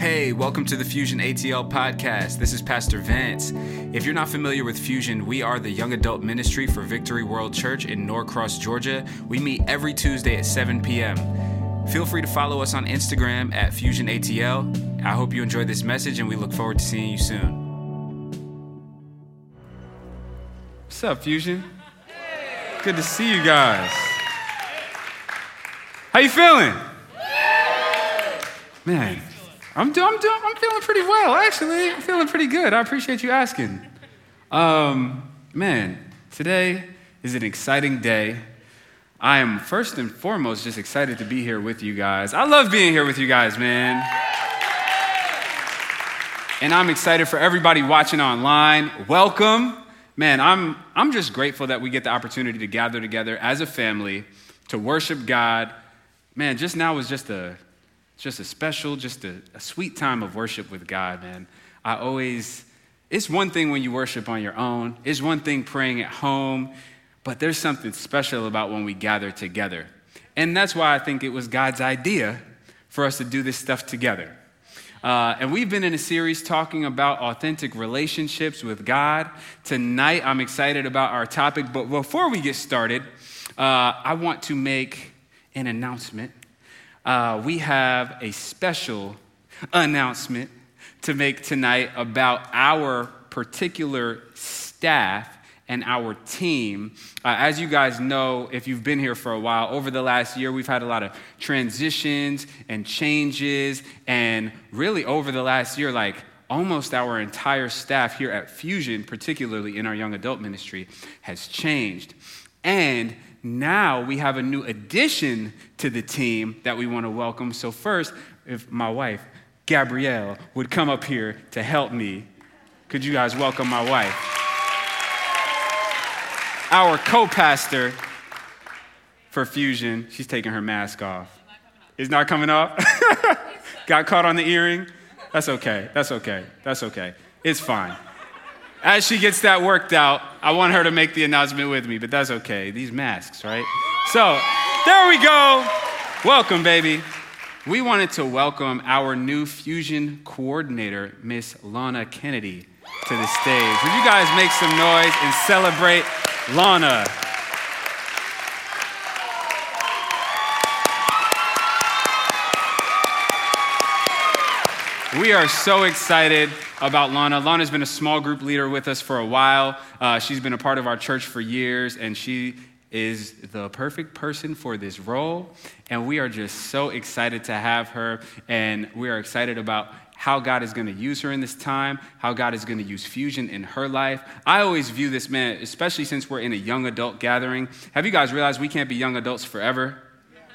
Hey, welcome to the Fusion ATL podcast. This is Pastor Vance. If you're not familiar with Fusion, we are the young adult ministry for Victory World Church in Norcross, Georgia. We meet every Tuesday at 7 p.m. Feel free to follow us on Instagram at Fusion ATL. I hope you enjoyed this message and we look forward to seeing you soon. What's up, Fusion? Good to see you guys. How you feeling? Man, I'm, do, I'm, do, I'm feeling pretty well, actually. I'm feeling pretty good. I appreciate you asking. Um, man, today is an exciting day. I am first and foremost just excited to be here with you guys. I love being here with you guys, man. And I'm excited for everybody watching online. Welcome. Man, I'm, I'm just grateful that we get the opportunity to gather together as a family to worship God. Man, just now was just a just a special, just a, a sweet time of worship with God, man. I always, it's one thing when you worship on your own, it's one thing praying at home, but there's something special about when we gather together. And that's why I think it was God's idea for us to do this stuff together. Uh, and we've been in a series talking about authentic relationships with God. Tonight, I'm excited about our topic. But before we get started, uh, I want to make an announcement uh, we have a special announcement to make tonight about our particular staff and our team. Uh, as you guys know, if you've been here for a while, over the last year, we've had a lot of transitions and changes. And really, over the last year, like almost our entire staff here at Fusion, particularly in our young adult ministry, has changed. And now we have a new addition to the team that we want to welcome. So, first, if my wife, Gabrielle, would come up here to help me, could you guys welcome my wife? Our co pastor for Fusion, she's taking her mask off. Is not coming off? Got caught on the earring? That's okay. That's okay. That's okay. It's fine. As she gets that worked out, I want her to make the announcement with me, but that's okay. These masks, right? So, there we go. Welcome, baby. We wanted to welcome our new fusion coordinator, Miss Lana Kennedy, to the stage. Would you guys make some noise and celebrate Lana? We are so excited about Lana. Lana's been a small group leader with us for a while. Uh, she's been a part of our church for years, and she is the perfect person for this role. And we are just so excited to have her, and we are excited about how God is going to use her in this time, how God is going to use fusion in her life. I always view this man, especially since we're in a young adult gathering. Have you guys realized we can't be young adults forever?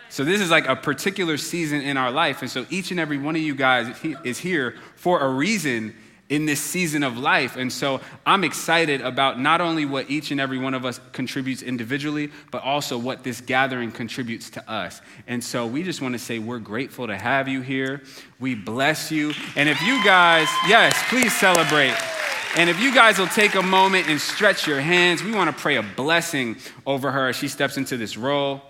So, this is like a particular season in our life. And so, each and every one of you guys is here for a reason in this season of life. And so, I'm excited about not only what each and every one of us contributes individually, but also what this gathering contributes to us. And so, we just want to say we're grateful to have you here. We bless you. And if you guys, yes, please celebrate. And if you guys will take a moment and stretch your hands, we want to pray a blessing over her as she steps into this role.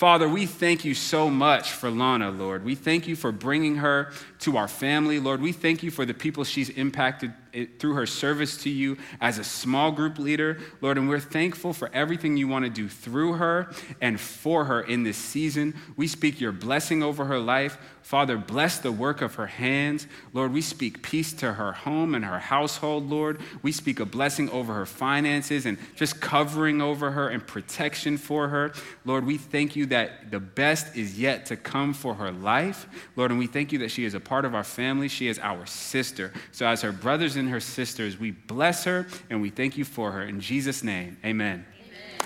Father, we thank you so much for Lana, Lord. We thank you for bringing her to our family, Lord. We thank you for the people she's impacted through her service to you as a small group leader, Lord. And we're thankful for everything you want to do through her and for her in this season. We speak your blessing over her life. Father, bless the work of her hands. Lord, we speak peace to her home and her household, Lord. We speak a blessing over her finances and just covering over her and protection for her. Lord, we thank you that the best is yet to come for her life, Lord. And we thank you that she is a part of our family. She is our sister. So, as her brothers and her sisters, we bless her and we thank you for her. In Jesus' name, amen.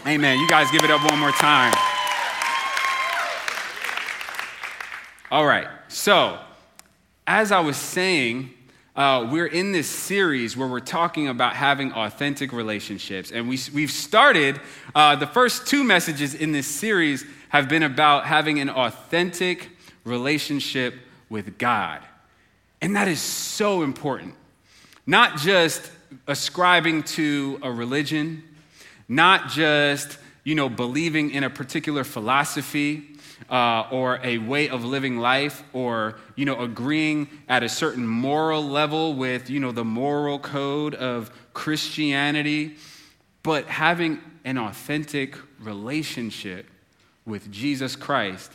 Amen. amen. You guys give it up one more time. All right, so as I was saying, uh, we're in this series where we're talking about having authentic relationships. And we, we've started, uh, the first two messages in this series have been about having an authentic relationship with God. And that is so important. Not just ascribing to a religion, not just, you know, believing in a particular philosophy, uh, or a way of living life or you know agreeing at a certain moral level with you know the moral code of christianity but having an authentic relationship with jesus christ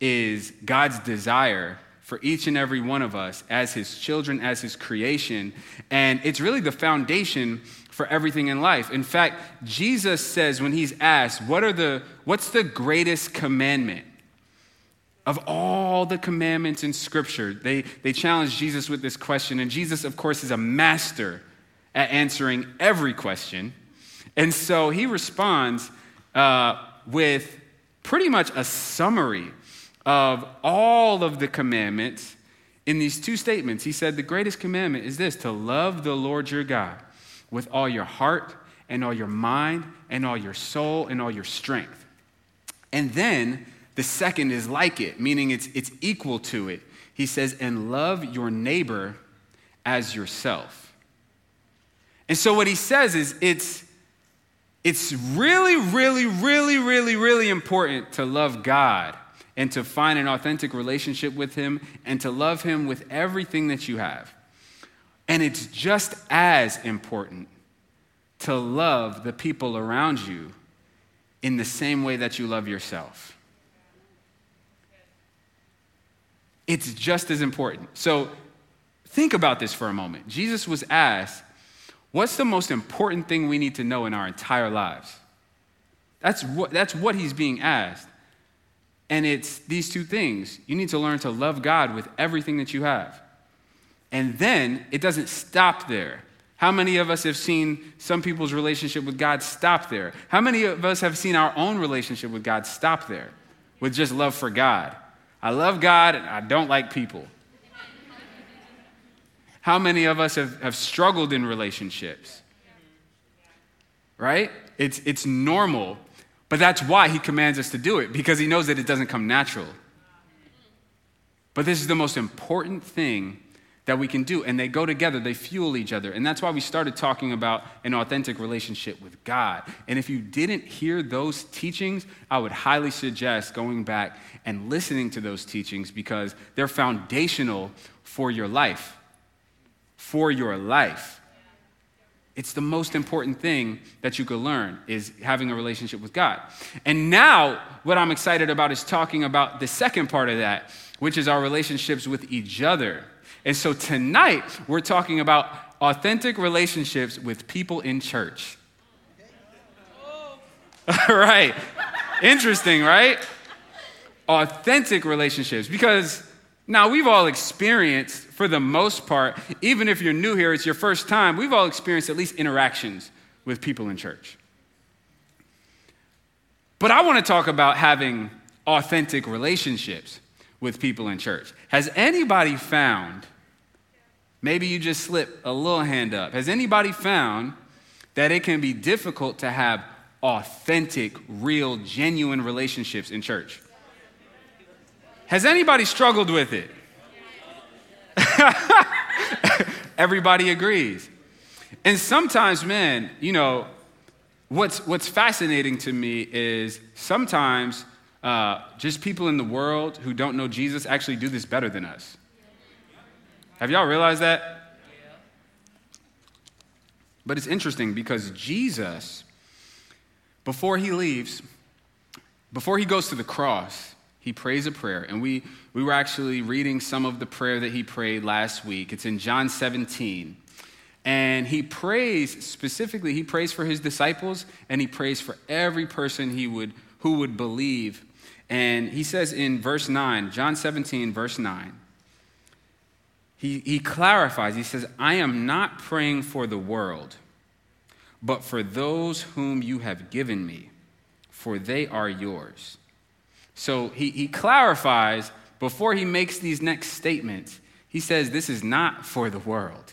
is god's desire for each and every one of us as his children as his creation and it's really the foundation for everything in life in fact jesus says when he's asked what are the what's the greatest commandment of all the commandments in Scripture, they, they challenge Jesus with this question. And Jesus, of course, is a master at answering every question. And so he responds uh, with pretty much a summary of all of the commandments in these two statements. He said, The greatest commandment is this to love the Lord your God with all your heart and all your mind and all your soul and all your strength. And then the second is like it, meaning it's, it's equal to it. He says, and love your neighbor as yourself. And so what he says is it's, it's really, really, really, really, really important to love God and to find an authentic relationship with Him and to love Him with everything that you have. And it's just as important to love the people around you in the same way that you love yourself. It's just as important. So think about this for a moment. Jesus was asked, What's the most important thing we need to know in our entire lives? That's what, that's what he's being asked. And it's these two things. You need to learn to love God with everything that you have. And then it doesn't stop there. How many of us have seen some people's relationship with God stop there? How many of us have seen our own relationship with God stop there with just love for God? I love God and I don't like people. How many of us have, have struggled in relationships? Right? It's, it's normal, but that's why he commands us to do it, because he knows that it doesn't come natural. But this is the most important thing that we can do. And they go together, they fuel each other. And that's why we started talking about an authentic relationship with God. And if you didn't hear those teachings, I would highly suggest going back and listening to those teachings because they're foundational for your life. For your life. It's the most important thing that you could learn is having a relationship with God. And now what I'm excited about is talking about the second part of that, which is our relationships with each other. And so tonight, we're talking about authentic relationships with people in church. All right. Interesting, right? Authentic relationships. Because now we've all experienced, for the most part, even if you're new here, it's your first time, we've all experienced at least interactions with people in church. But I want to talk about having authentic relationships with people in church. Has anybody found Maybe you just slip a little hand up. Has anybody found that it can be difficult to have authentic, real, genuine relationships in church? Has anybody struggled with it? Everybody agrees. And sometimes, man, you know, what's, what's fascinating to me is sometimes uh, just people in the world who don't know Jesus actually do this better than us. Have y'all realized that? But it's interesting because Jesus, before he leaves, before he goes to the cross, he prays a prayer. And we, we were actually reading some of the prayer that he prayed last week. It's in John 17. And he prays specifically, he prays for his disciples and he prays for every person he would, who would believe. And he says in verse 9, John 17, verse 9, he, he clarifies, he says, I am not praying for the world, but for those whom you have given me, for they are yours. So he, he clarifies before he makes these next statements. He says, This is not for the world,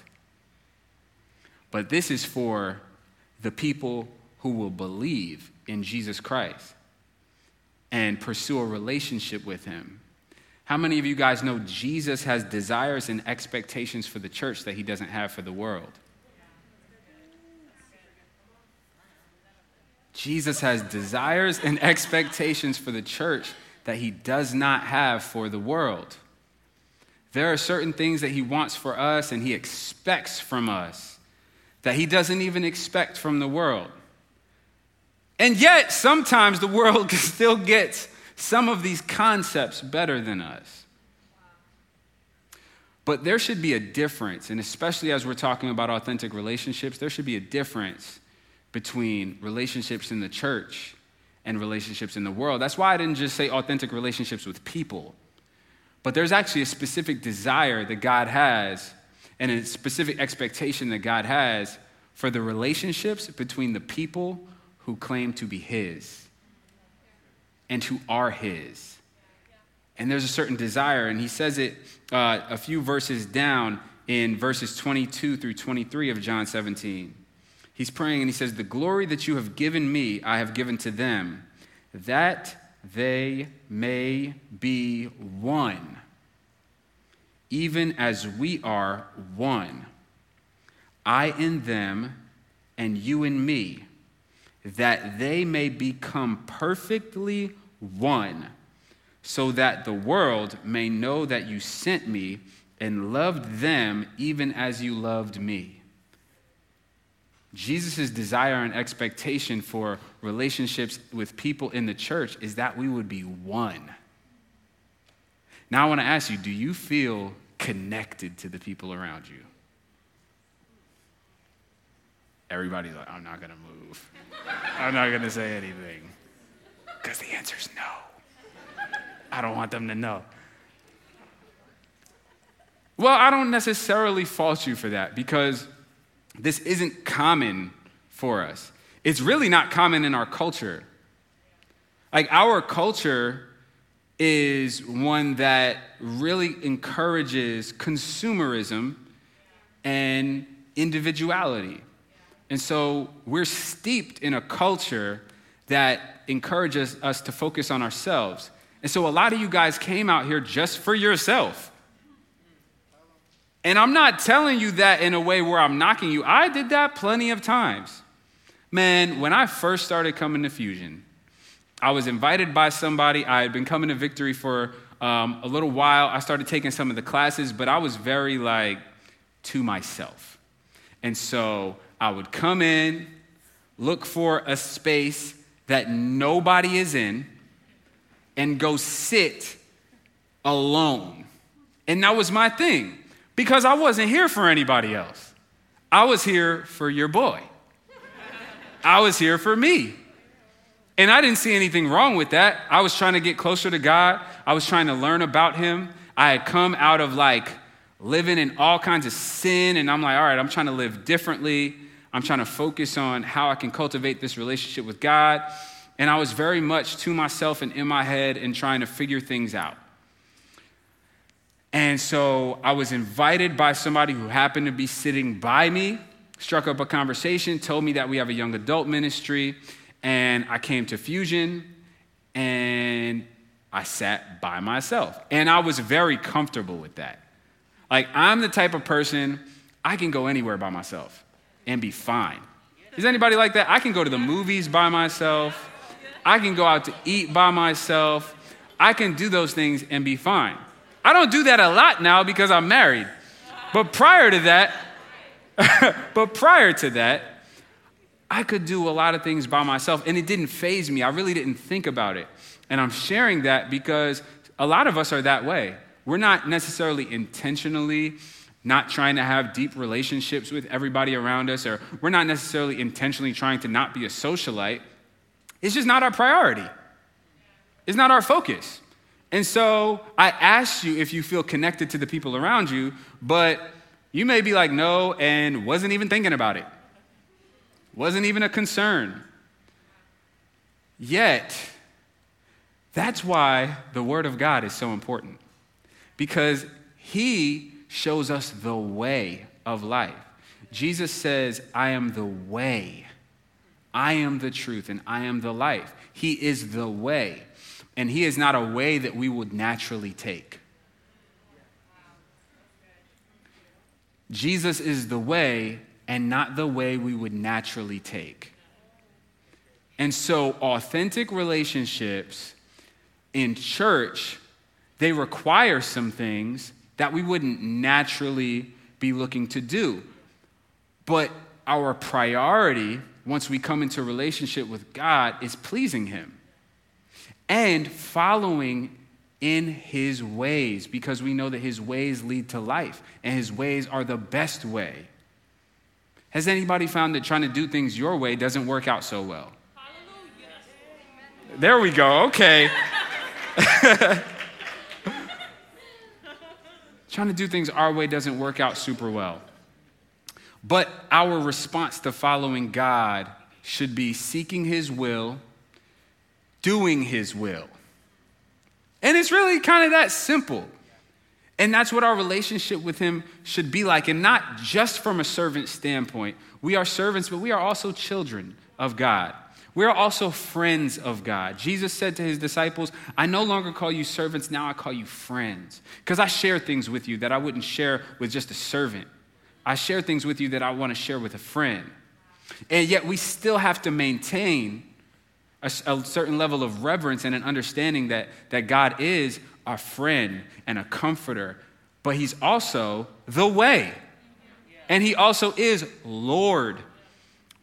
but this is for the people who will believe in Jesus Christ and pursue a relationship with him how many of you guys know Jesus has desires and expectations for the church that he doesn't have for the world? Jesus has desires and expectations for the church that he does not have for the world. There are certain things that he wants for us and he expects from us that he doesn't even expect from the world. And yet, sometimes the world still gets some of these concepts better than us. But there should be a difference, and especially as we're talking about authentic relationships, there should be a difference between relationships in the church and relationships in the world. That's why I didn't just say authentic relationships with people, but there's actually a specific desire that God has and a specific expectation that God has for the relationships between the people who claim to be His and who are His. And there's a certain desire, and He says it uh, a few verses down in verses 22 through 23 of John 17. He's praying and he says, The glory that you have given me, I have given to them, that they may be one, even as we are one. I in them, and you in me, that they may become perfectly one, so that the world may know that you sent me and loved them even as you loved me. Jesus' desire and expectation for relationships with people in the church is that we would be one. Now, I want to ask you do you feel connected to the people around you? Everybody's like, I'm not going to move. I'm not going to say anything. Because the answer is no. I don't want them to know. Well, I don't necessarily fault you for that because this isn't common for us. It's really not common in our culture. Like, our culture is one that really encourages consumerism and individuality. And so we're steeped in a culture that encourages us to focus on ourselves. And so a lot of you guys came out here just for yourself. And I'm not telling you that in a way where I'm knocking you. I did that plenty of times. Man, when I first started coming to Fusion, I was invited by somebody. I had been coming to Victory for um, a little while. I started taking some of the classes, but I was very like to myself. And so I would come in, look for a space that nobody is in, and go sit alone. And that was my thing because I wasn't here for anybody else. I was here for your boy. I was here for me. And I didn't see anything wrong with that. I was trying to get closer to God, I was trying to learn about Him. I had come out of like living in all kinds of sin, and I'm like, all right, I'm trying to live differently. I'm trying to focus on how I can cultivate this relationship with God. And I was very much to myself and in my head and trying to figure things out. And so I was invited by somebody who happened to be sitting by me, struck up a conversation, told me that we have a young adult ministry, and I came to Fusion and I sat by myself. And I was very comfortable with that. Like, I'm the type of person, I can go anywhere by myself and be fine. Is anybody like that? I can go to the movies by myself. I can go out to eat by myself. I can do those things and be fine. I don't do that a lot now because I'm married. But prior to that, but prior to that, I could do a lot of things by myself and it didn't faze me. I really didn't think about it. And I'm sharing that because a lot of us are that way. We're not necessarily intentionally not trying to have deep relationships with everybody around us, or we're not necessarily intentionally trying to not be a socialite. It's just not our priority, it's not our focus. And so I asked you if you feel connected to the people around you, but you may be like, no, and wasn't even thinking about it. Wasn't even a concern. Yet, that's why the Word of God is so important. Because He shows us the way of life. Jesus says, I am the way, I am the truth, and I am the life. He is the way and He is not a way that we would naturally take. Jesus is the way and not the way we would naturally take. And so, authentic relationships in church, they require some things that we wouldn't naturally be looking to do. But our priority, once we come into relationship with God, is pleasing Him and following in His ways because we know that His ways lead to life and His ways are the best way. Has anybody found that trying to do things your way doesn't work out so well? Hallelujah. There we go, okay. trying to do things our way doesn't work out super well. But our response to following God should be seeking His will, doing His will. And it's really kind of that simple. And that's what our relationship with Him should be like. And not just from a servant standpoint. We are servants, but we are also children of God. We are also friends of God. Jesus said to his disciples, I no longer call you servants, now I call you friends. Because I share things with you that I wouldn't share with just a servant. I share things with you that I want to share with a friend. And yet we still have to maintain a, a, certain level of reverence and an understanding that, that God is our friend and a comforter, but He's also the way. And He also is Lord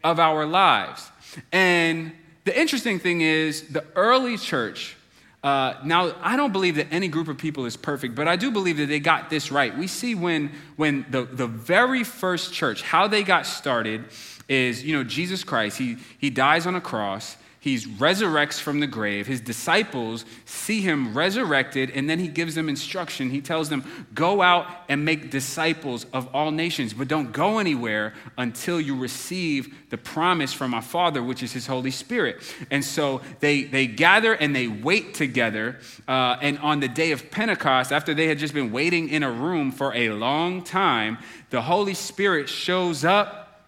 of our lives. And the interesting thing is, the early church, uh, now, I don't believe that any group of people is perfect, but I do believe that they got this right. We see when, when the, the very first church, how they got started is, you know, Jesus Christ, he, he dies on a cross he resurrects from the grave. His disciples see him resurrected, and then he gives them instruction. He tells them, Go out and make disciples of all nations, but don't go anywhere until you receive the promise from my Father, which is his Holy Spirit. And so they, they gather and they wait together. Uh, and on the day of Pentecost, after they had just been waiting in a room for a long time, the Holy Spirit shows up.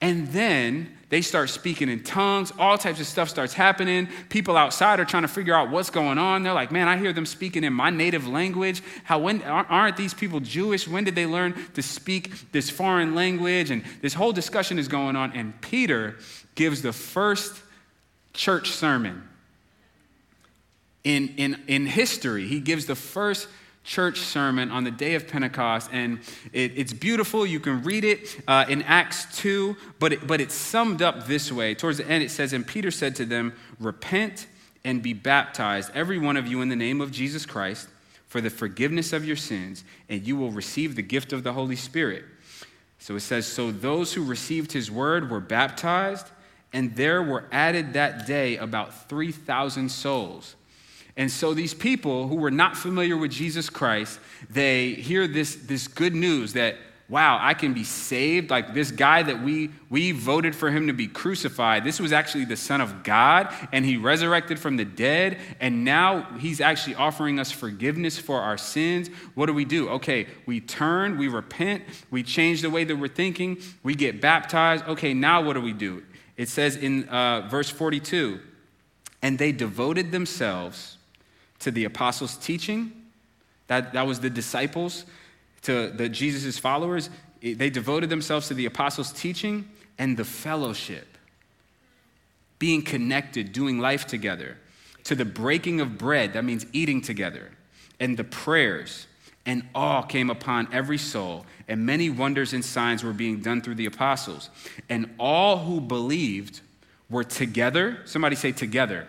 And then they start speaking in tongues. All types of stuff starts happening. People outside are trying to figure out what's going on. They're like, man, I hear them speaking in my native language. How when aren't these people Jewish? When did they learn to speak this foreign language? And this whole discussion is going on. And Peter gives the first church sermon in, in, in history. He gives the first church sermon on the day of Pentecost, and it, it's beautiful. You can read it uh, in Acts 2, but, it, but it's summed up this way. Towards the end, it says, And Peter said to them, Repent and be baptized, every one of you, in the name of Jesus Christ, for the forgiveness of your sins, and you will receive the gift of the Holy Spirit. So it says, So those who received his word were baptized, and there were added that day about 3,000 souls. And so these people who were not familiar with Jesus Christ, they hear this, this good news that, wow, I can be saved. Like this guy that we, we voted for him to be crucified, this was actually the Son of God, and he resurrected from the dead. And now he's actually offering us forgiveness for our sins. What do we do? Okay, we turn, we repent, we change the way that we're thinking, we get baptized. Okay, now what do we do? It says in uh, verse 42 and they devoted themselves to the apostles' teaching. That, that was the disciples, to the Jesus' followers. They devoted themselves to the apostles' teaching and the fellowship, being connected, doing life together, to the breaking of bread, that means eating together, and the prayers. And awe came upon every soul, and many wonders and signs were being done through the apostles. And all who believed were together. Somebody say, together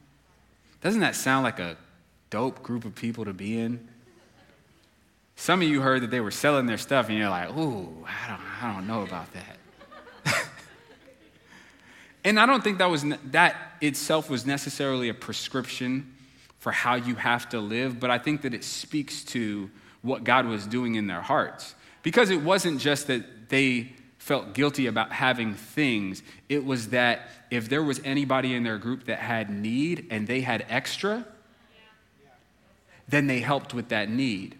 Doesn't that sound like a dope group of people to be in? Some of you heard that they were selling their stuff, and you're like, ooh, I don't, I don't know about that. and I don't think that, was, that itself was necessarily a prescription for how you have to live, but I think that it speaks to what God was doing in their hearts. Because it wasn't just that they felt guilty about having things. It was that if there was anybody in their group that had need and they had extra, then they helped with that need.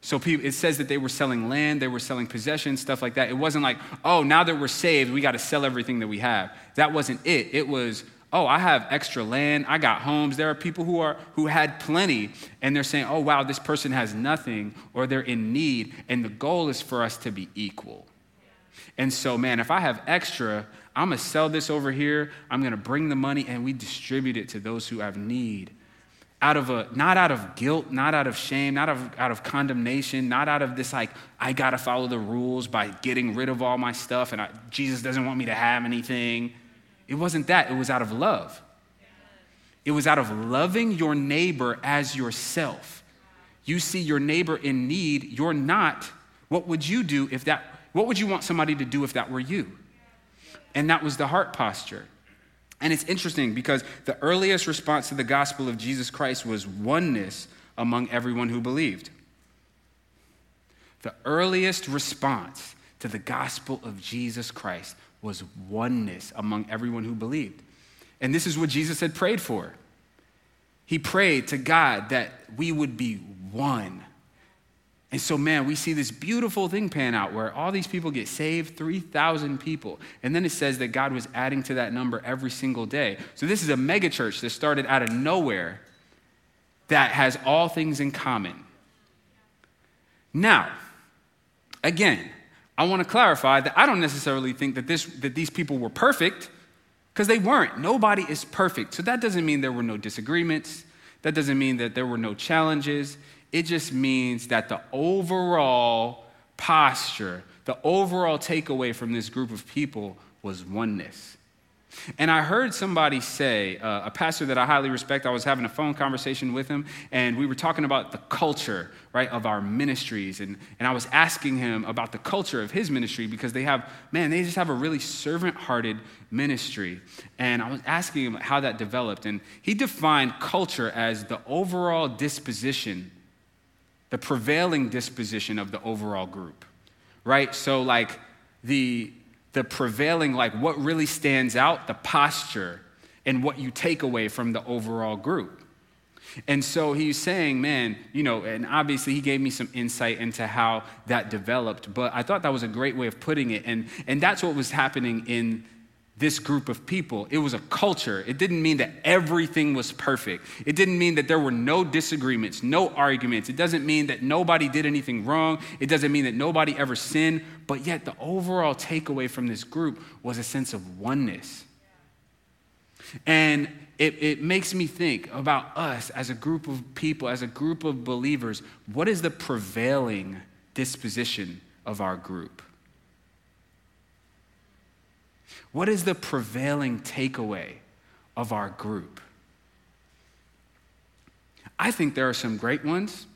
So people, it says that they were selling land, they were selling possessions, stuff like that. It wasn't like, oh, now that we're saved, we got to sell everything that we have. That wasn't it. It was, oh, I have extra land, I got homes. There are people who are who had plenty, and they're saying, oh, wow, this person has nothing, or they're in need, and the goal is for us to be equal. And so, man, if I have extra, I'm gonna sell this over here. I'm gonna bring the money, and we distribute it to those who have need. Out of a not out of guilt not out of shame not of, out of condemnation not out of this like i gotta follow the rules by getting rid of all my stuff and I, jesus doesn't want me to have anything. It wasn't that it was out of love. It was out of loving your neighbor as yourself. You see your neighbor in need you're not what would you do if that what would you want somebody to do if that were you and that was the heart posture and it's interesting because the earliest response to the gospel of Jesus Christ was oneness among everyone who believed. The earliest response to the gospel of Jesus Christ was oneness among everyone who believed. And this is what Jesus had prayed for. He prayed to God that we would be one and so, man, we see this beautiful thing pan out where all these people get saved 3,000 people. And then it says that God was adding to that number every single day. So, this is a megachurch that started out of nowhere that has all things in common. Now, again, I want to clarify that I don't necessarily think that, this, that these people were perfect because they weren't. Nobody is perfect. So, that doesn't mean there were no disagreements. That doesn't mean that there were no challenges. It just means that the overall posture, the overall takeaway from this group of people was oneness. And I heard somebody say, uh, a pastor that I highly respect, I was having a phone conversation with him, and we were talking about the culture, right, of our ministries. And, and I was asking him about the culture of his ministry because they have, man, they just have a really servant hearted ministry. And I was asking him how that developed. And he defined culture as the overall disposition the prevailing disposition of the overall group, right? So, like, the, the prevailing, like, what really stands out, the posture, and what you take away from the overall group. And so he's saying, man, you know, and obviously he gave me some insight into how that developed, but I thought that was a great way of putting it. And, and that's what was happening in this group of people. It was a culture. It didn't mean that everything was perfect. It didn't mean that there were no disagreements, no arguments. It doesn't mean that nobody did anything wrong. It doesn't mean that nobody ever sinned. But yet, the overall takeaway from this group was a sense of oneness. And it, it makes me think about us as a group of people, as a group of believers. What is the prevailing disposition of our group? What is the prevailing takeaway of our group? I think there are some great ones.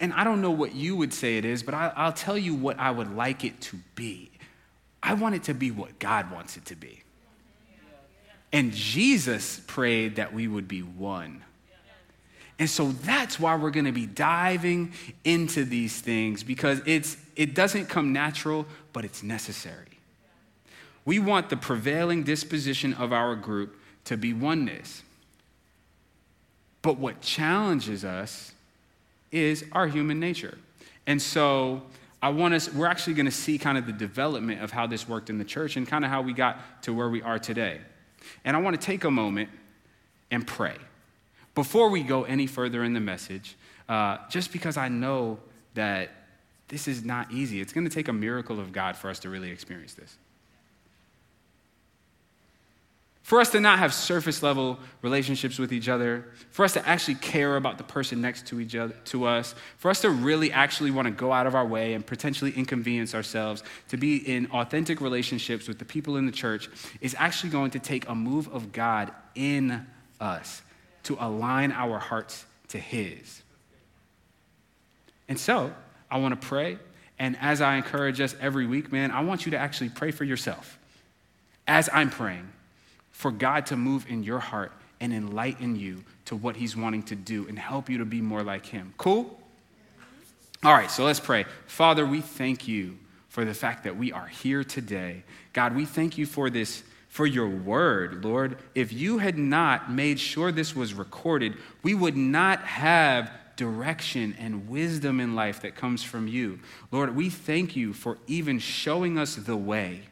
And I don't know what you would say it is, but I, will tell you what I would like it to be. I want it to be what God wants it to be. And Jesus prayed that we would be one. And so that's why we're going to be diving into these things because it's, it doesn't come natural, but it's necessary. We want the prevailing disposition of our group to be oneness. But what challenges us is our human nature. And so I want us, we're actually going to see kind of the development of how this worked in the church and kind of how we got to where we are today. And I want to take a moment and pray. Before we go any further in the message, uh, just because I know that this is not easy, it's going to take a miracle of God for us to really experience this. For us to not have surface level relationships with each other, for us to actually care about the person next to each other to us, for us to really actually want to go out of our way and potentially inconvenience ourselves to be in authentic relationships with the people in the church is actually going to take a move of God in us to align our hearts to his. And so, I want to pray and as I encourage us every week, man, I want you to actually pray for yourself. As I'm praying, for God to move in your heart and enlighten you to what He's wanting to do and help you to be more like Him. Cool? All right, so let's pray. Father, we thank you for the fact that we are here today. God, we thank you for this for your word, Lord. If you had not made sure this was recorded, we would not have direction and wisdom in life that comes from you. Lord, we thank you for even showing us the way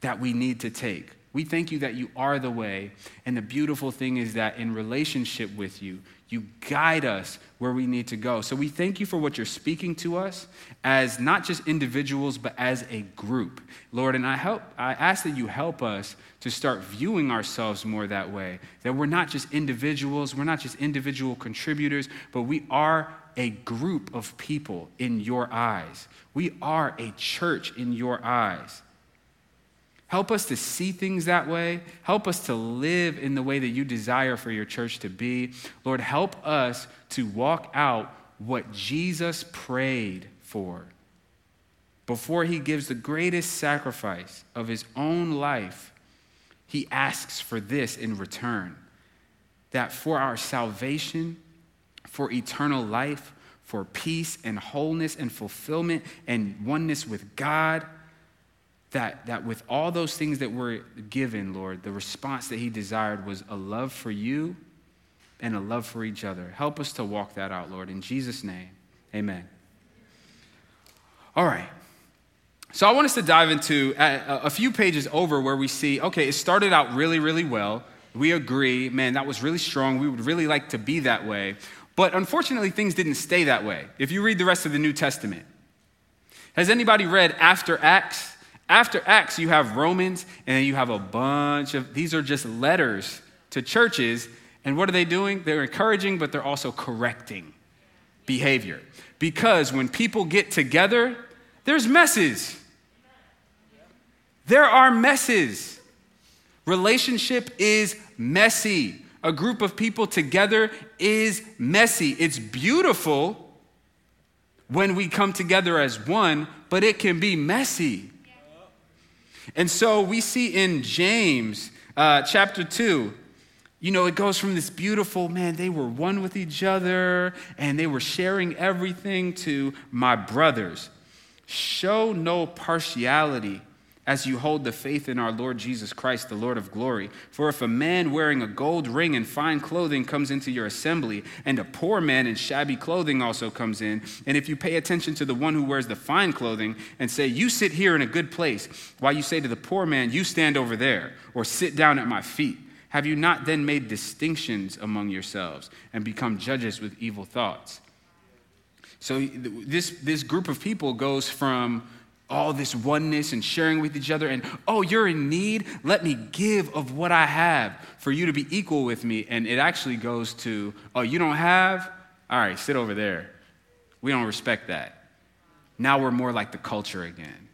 that we need to take. We thank you that you are the way. And the beautiful thing is that in relationship with you, you guide us where we need to go. So we thank you for what you're speaking to us as not just individuals, but as a group. Lord, and I help I ask that you help us to start viewing ourselves more that way. That we're not just individuals, we're not just individual contributors, but we are a group of people in your eyes. We are a church in your eyes. Help us to see things that way. Help us to live in the way that you desire for your church to be. Lord, help us to walk out what Jesus prayed for. Before he gives the greatest sacrifice of his own life, he asks for this in return that for our salvation, for eternal life, for peace and wholeness and fulfillment and oneness with God, that, that with all those things that were given, Lord, the response that he desired was a love for you and a love for each other. Help us to walk that out, Lord. In Jesus' name, amen. All right. So I want us to dive into uh, a, a few pages over where we see, okay, it started out really, really well. We agree, man, that was really strong. We would really like to be that way. But unfortunately, things didn't stay that way. If you read the rest of the New Testament, has anybody read after Acts? After Acts, you have Romans, and you have a bunch of, these are just letters to churches. And what are they doing? They're encouraging, but they're also correcting behavior. Because when people get together, there's messes. There are messes. Relationship is messy. A group of people together is messy. It's beautiful when we come together as one, but it can be messy. And so we see in James uh, chapter 2, you know, it goes from this beautiful, man, they were one with each other and they were sharing everything to my brothers. Show no partiality as you hold the faith in our Lord Jesus Christ, the Lord of glory. For if a man wearing a gold ring and fine clothing comes into your assembly, and a poor man in shabby clothing also comes in, and if you pay attention to the one who wears the fine clothing and say, You sit here in a good place, while you say to the poor man, You stand over there, or sit down at my feet, have you not then made distinctions among yourselves and become judges with evil thoughts? So this, this group of people goes from all this oneness and sharing with each other. And, oh, you're in need? Let me give of what I have for you to be equal with me. And it actually goes to, oh, you don't have? All right, sit over there. We don't respect that. Now we're more like the culture again,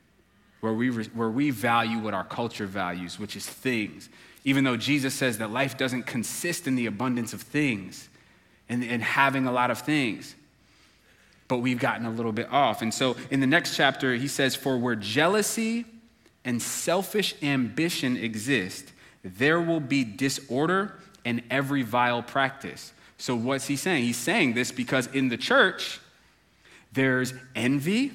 where we, where we value what our culture values, which is things. Even though Jesus says that life doesn't consist in the abundance of things and, and having a lot of things but we've gotten a little bit off. And so in the next chapter, he says, For where jealousy and selfish ambition exist, there will be disorder and every vile practice. So what's he saying? He's saying this because in the church, there's envy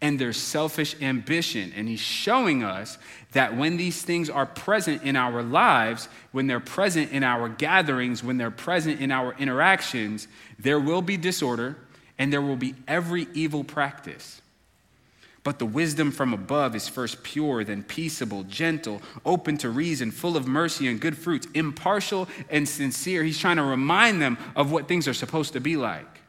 and there's selfish ambition. And he's showing us that when these things are present in our lives, when they're present in our gatherings, when they're present in our interactions, there will be disorder and there will be every evil practice. But the wisdom from above is first pure, then peaceable, gentle, open to reason, full of mercy and good fruits, impartial and sincere. He's trying to remind them of what things are supposed to be like.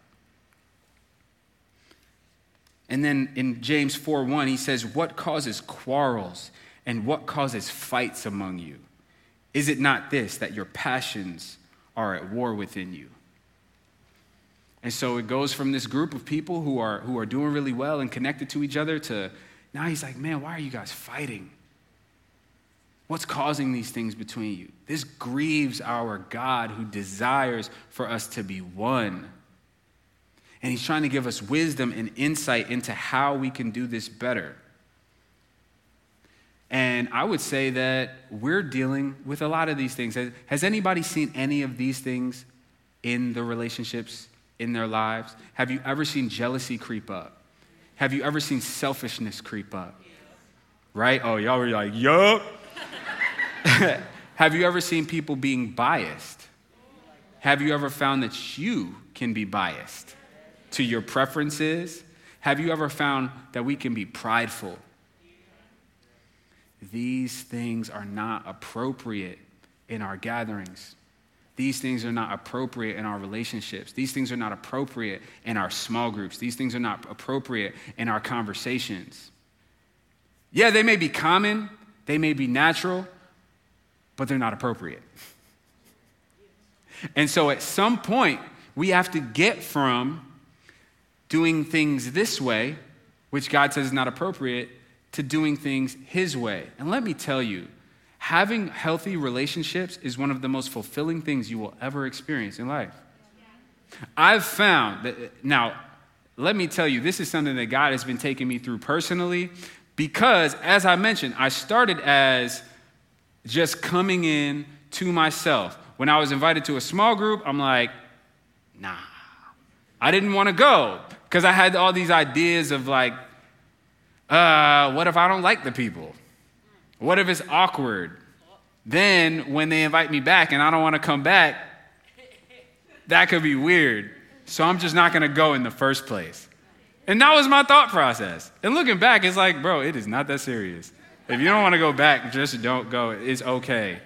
And then in James 4 1, he says, What causes quarrels and what causes fights among you? Is it not this, that your passions are at war within you? And so it goes from this group of people who are, who are doing really well and connected to each other to now he's like, man, why are you guys fighting? What's causing these things between you? This grieves our God who desires for us to be one. And he's trying to give us wisdom and insight into how we can do this better. And I would say that we're dealing with a lot of these things. Has anybody seen any of these things in the relationships in their lives? Have you ever seen jealousy creep up? Have you ever seen selfishness creep up? Right? Oh, y'all were like, yup. Have you ever seen people being biased? Have you ever found that you can be biased to your preferences? Have you ever found that we can be prideful? These things are not appropriate in our gatherings. These things are not appropriate in our relationships. These things are not appropriate in our small groups. These things are not appropriate in our conversations. Yeah, they may be common, they may be natural, but they're not appropriate. And so at some point, we have to get from doing things this way, which God says is not appropriate, to doing things His way. And let me tell you, having healthy relationships is one of the most fulfilling things you will ever experience in life. I've found that, now, let me tell you, this is something that God has been taking me through personally because, as I mentioned, I started as just coming in to myself. When I was invited to a small group, I'm like, nah. I didn't want to go because I had all these ideas of like, uh, what if I don't like the people? What if it's awkward? Then when they invite me back and I don't want to come back, that could be weird. So I'm just not going to go in the first place. And that was my thought process. And looking back, it's like, bro, it is not that serious. If you don't want to go back, just don't go. It's okay.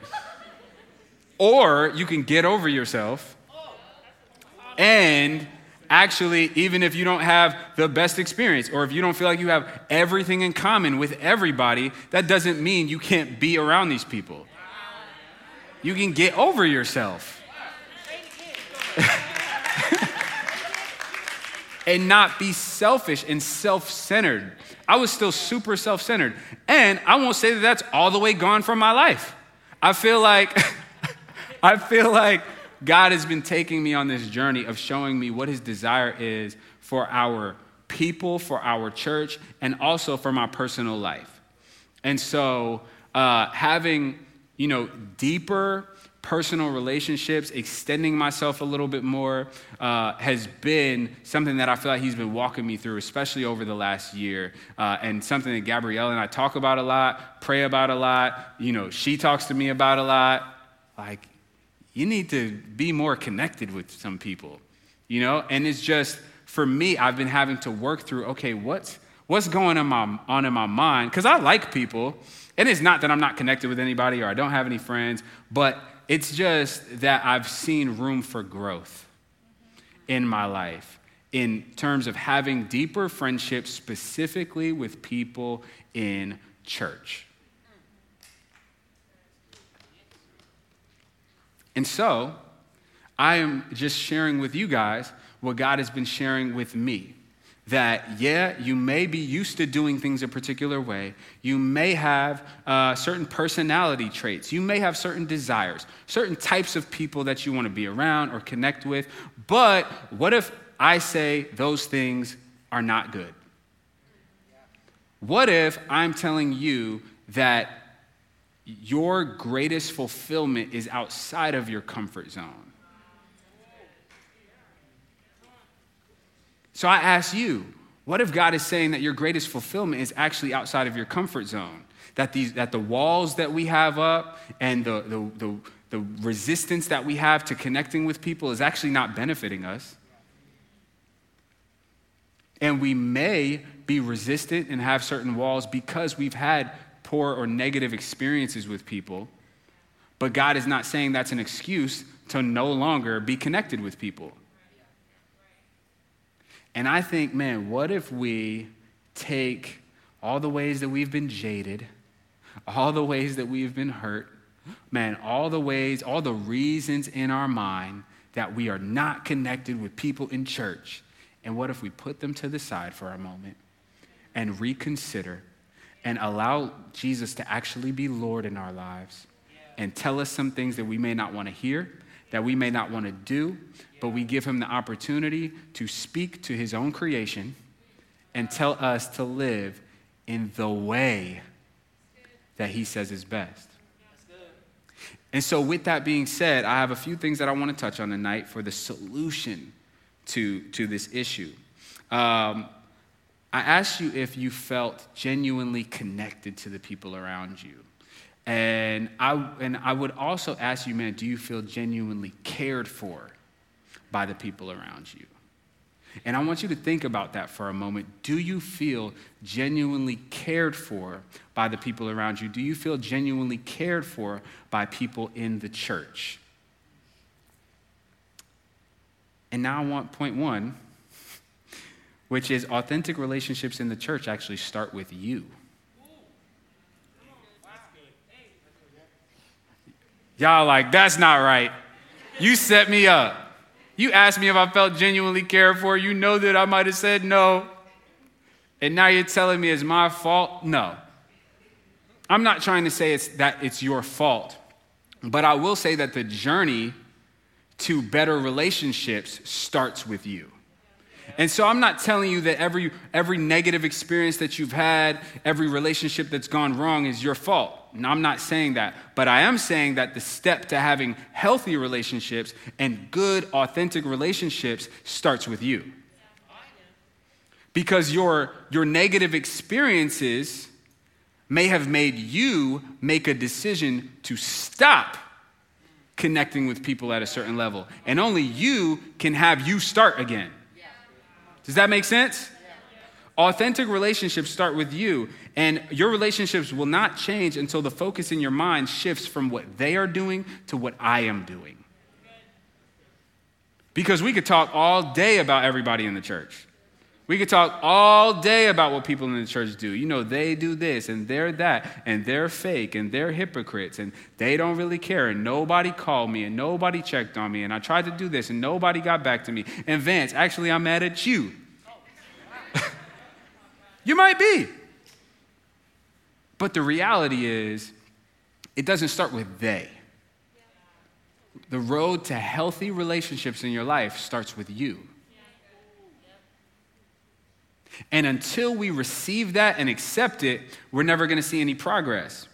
Or you can get over yourself and actually, even if you don't have the best experience or if you don't feel like you have everything in common with everybody, that doesn't mean you can't be around these people. You can get over yourself. and not be selfish and self centered. I was still super self centered. And I won't say that that's all the way gone from my life. I feel like I feel like God has been taking me on this journey of showing me what his desire is for our people, for our church, and also for my personal life. And so, uh, having, you know, deeper personal relationships, extending myself a little bit more, uh, has been something that I feel like he's been walking me through, especially over the last year. Uh, and something that Gabrielle and I talk about a lot, pray about a lot. You know, she talks to me about a lot. Like, you need to be more connected with some people, you know? And it's just, for me, I've been having to work through, okay, what's, what's going on, my, on in my mind? Because I like people. And it's not that I'm not connected with anybody or I don't have any friends, but it's just that I've seen room for growth in my life in terms of having deeper friendships specifically with people in church. And so, I am just sharing with you guys what God has been sharing with me. That, yeah, you may be used to doing things a particular way. You may have uh, certain personality traits. You may have certain desires, certain types of people that you want to be around or connect with. But what if I say those things are not good? What if I'm telling you that your greatest fulfillment is outside of your comfort zone. So I ask you, what if God is saying that your greatest fulfillment is actually outside of your comfort zone? That, these, that the walls that we have up and the, the, the, the resistance that we have to connecting with people is actually not benefiting us. And we may be resistant and have certain walls because we've had poor or negative experiences with people. But God is not saying that's an excuse to no longer be connected with people. And I think, man, what if we take all the ways that we've been jaded, all the ways that we've been hurt, man, all the ways, all the reasons in our mind that we are not connected with people in church, and what if we put them to the side for a moment and reconsider and allow Jesus to actually be Lord in our lives and tell us some things that we may not want to hear, that we may not want to do, but we give him the opportunity to speak to his own creation and tell us to live in the way that he says is best. And so, with that being said, I have a few things that I want to touch on tonight for the solution to, to this issue. Um, I asked you if you felt genuinely connected to the people around you. And I, and I would also ask you, man, do you feel genuinely cared for by the people around you? And I want you to think about that for a moment. Do you feel genuinely cared for by the people around you? Do you feel genuinely cared for by people in the church? And now I want point one, which is authentic relationships in the church actually start with you. Y'all like, that's not right. You set me up. You asked me if I felt genuinely cared for. You know that I might have said no. And now you're telling me it's my fault? No. I'm not trying to say it's that it's your fault. But I will say that the journey to better relationships starts with you. And so I'm not telling you that every, every negative experience that you've had, every relationship that's gone wrong is your fault. No, I'm not saying that. But I am saying that the step to having healthy relationships and good, authentic relationships starts with you. Because your, your negative experiences may have made you make a decision to stop connecting with people at a certain level. And only you can have you start again. Does that make sense? Authentic relationships start with you, and your relationships will not change until the focus in your mind shifts from what they are doing to what I am doing. Because we could talk all day about everybody in the church. We could talk all day about what people in the church do. You know, they do this and they're that, and they're fake and they're hypocrites and they don't really care. And nobody called me and nobody checked on me. And I tried to do this and nobody got back to me. And Vance, actually, I'm mad at you. you might be. But the reality is, it doesn't start with they. The road to healthy relationships in your life starts with you. And until we receive that and accept it, we're never going to see any progress.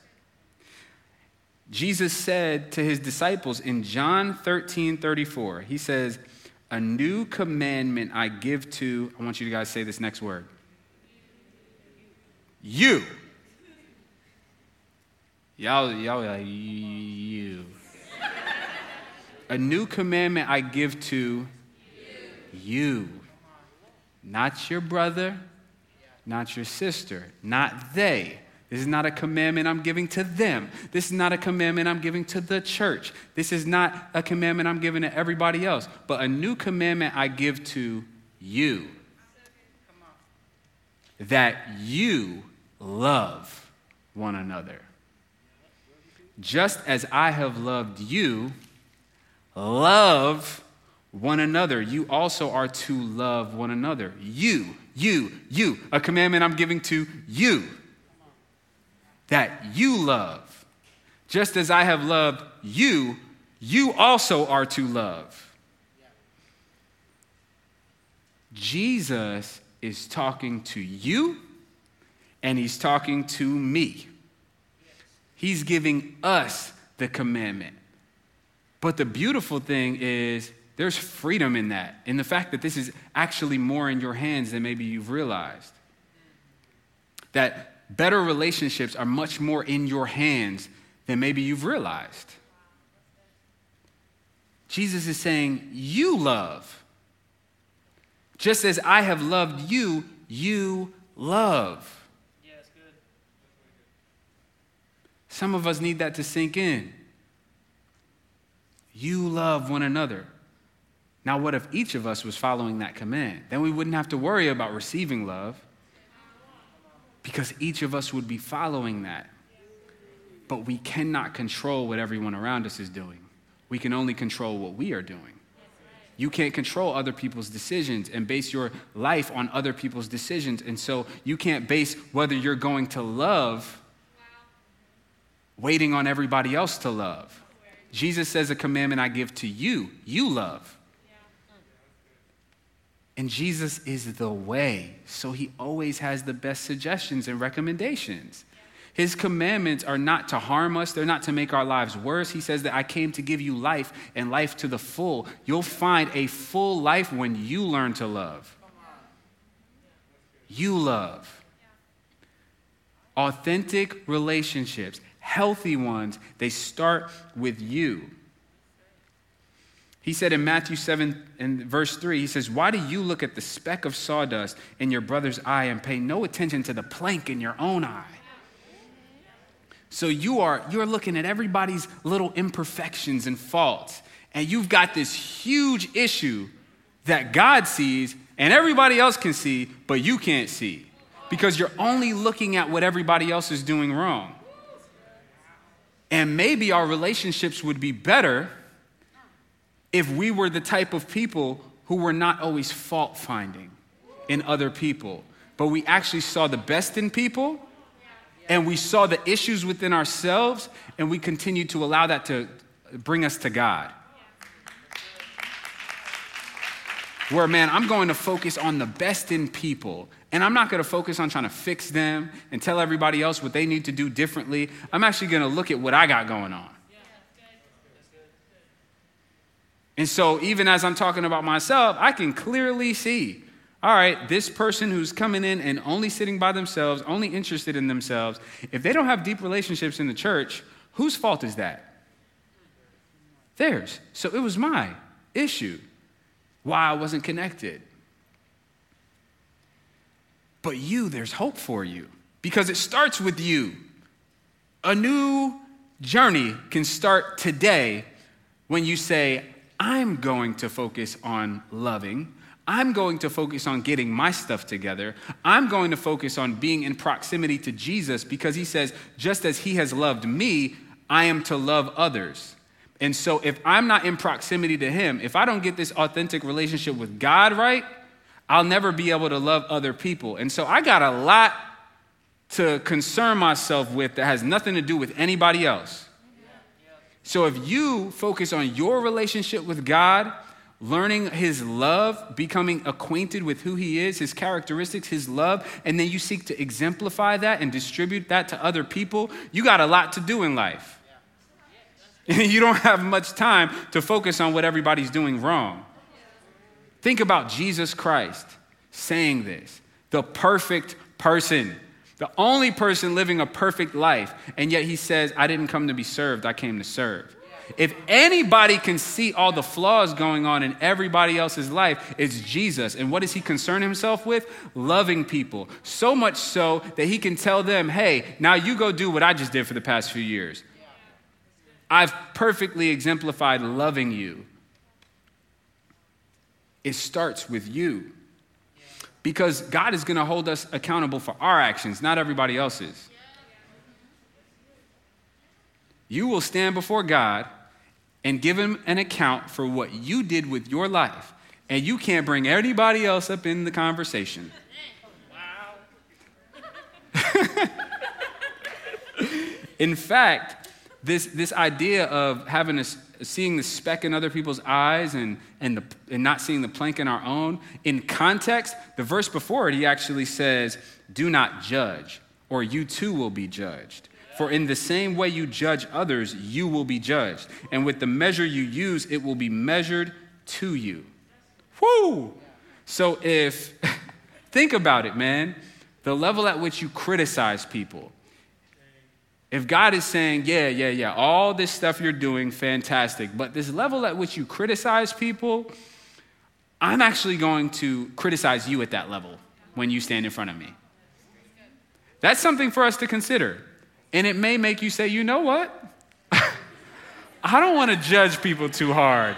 Jesus said to his disciples in John 13 34, He says, A new commandment I give to, I want you guys to say this next word. You. Y'all, y'all like, you. A new commandment I give to you. Not your brother, not your sister, not they. This is not a commandment I'm giving to them. This is not a commandment I'm giving to the church. This is not a commandment I'm giving to everybody else, but a new commandment I give to you. That you love one another. Just as I have loved you, love one another. You also are to love one another. You, you, you. A commandment I'm giving to you that you love. Just as I have loved you, you also are to love. Jesus is talking to you and he's talking to me. He's giving us the commandment. But the beautiful thing is, there's freedom in that, in the fact that this is actually more in your hands than maybe you've realized. That better relationships are much more in your hands than maybe you've realized. Jesus is saying, You love. Just as I have loved you, you love. Yeah, good. Some of us need that to sink in. You love one another. Now, what if each of us was following that command? Then we wouldn't have to worry about receiving love because each of us would be following that. But we cannot control what everyone around us is doing. We can only control what we are doing. You can't control other people's decisions and base your life on other people's decisions. And so you can't base whether you're going to love waiting on everybody else to love. Jesus says, A commandment I give to you, you love. And Jesus is the way. So he always has the best suggestions and recommendations. His commandments are not to harm us, they're not to make our lives worse. He says that I came to give you life and life to the full. You'll find a full life when you learn to love. You love. Authentic relationships, healthy ones, they start with you. He said in Matthew 7 and verse 3, he says, Why do you look at the speck of sawdust in your brother's eye and pay no attention to the plank in your own eye? So you are you're looking at everybody's little imperfections and faults, and you've got this huge issue that God sees and everybody else can see, but you can't see. Because you're only looking at what everybody else is doing wrong. And maybe our relationships would be better if we were the type of people who were not always fault finding in other people, but we actually saw the best in people and we saw the issues within ourselves and we continued to allow that to bring us to God. Where, man, I'm going to focus on the best in people. And I'm not going to focus on trying to fix them and tell everybody else what they need to do differently. I'm actually going to look at what I got going on. And so, even as I'm talking about myself, I can clearly see all right, this person who's coming in and only sitting by themselves, only interested in themselves, if they don't have deep relationships in the church, whose fault is that? Theirs. So it was my issue why I wasn't connected. But you, there's hope for you because it starts with you. A new journey can start today when you say, I'm going to focus on loving. I'm going to focus on getting my stuff together. I'm going to focus on being in proximity to Jesus because he says, just as he has loved me, I am to love others. And so if I'm not in proximity to him, if I don't get this authentic relationship with God right, I'll never be able to love other people. And so I got a lot to concern myself with that has nothing to do with anybody else. So if you focus on your relationship with God, learning his love, becoming acquainted with who he is, his characteristics, his love, and then you seek to exemplify that and distribute that to other people, you got a lot to do in life. you don't have much time to focus on what everybody's doing wrong. Think about Jesus Christ saying this the perfect person, the only person living a perfect life. And yet he says, I didn't come to be served, I came to serve. If anybody can see all the flaws going on in everybody else's life, it's Jesus. And what does he concern himself with? Loving people. So much so that he can tell them, hey, now you go do what I just did for the past few years. I've perfectly exemplified loving you. It starts with you. Because God is going to hold us accountable for our actions, not everybody else's. You will stand before God and give Him an account for what you did with your life. And you can't bring anybody else up in the conversation. In fact, this, this idea of having a, seeing the speck in other people's eyes and, and, the, and not seeing the plank in our own, in context, the verse before it, he actually says, Do not judge, or you too will be judged. For in the same way you judge others, you will be judged. And with the measure you use, it will be measured to you. Whoo! So if, think about it, man, the level at which you criticize people, if God is saying, yeah, yeah, yeah, all this stuff you're doing, fantastic, but this level at which you criticize people, I'm actually going to criticize you at that level when you stand in front of me. That's something for us to consider. And it may make you say, you know what? I don't want to judge people too hard.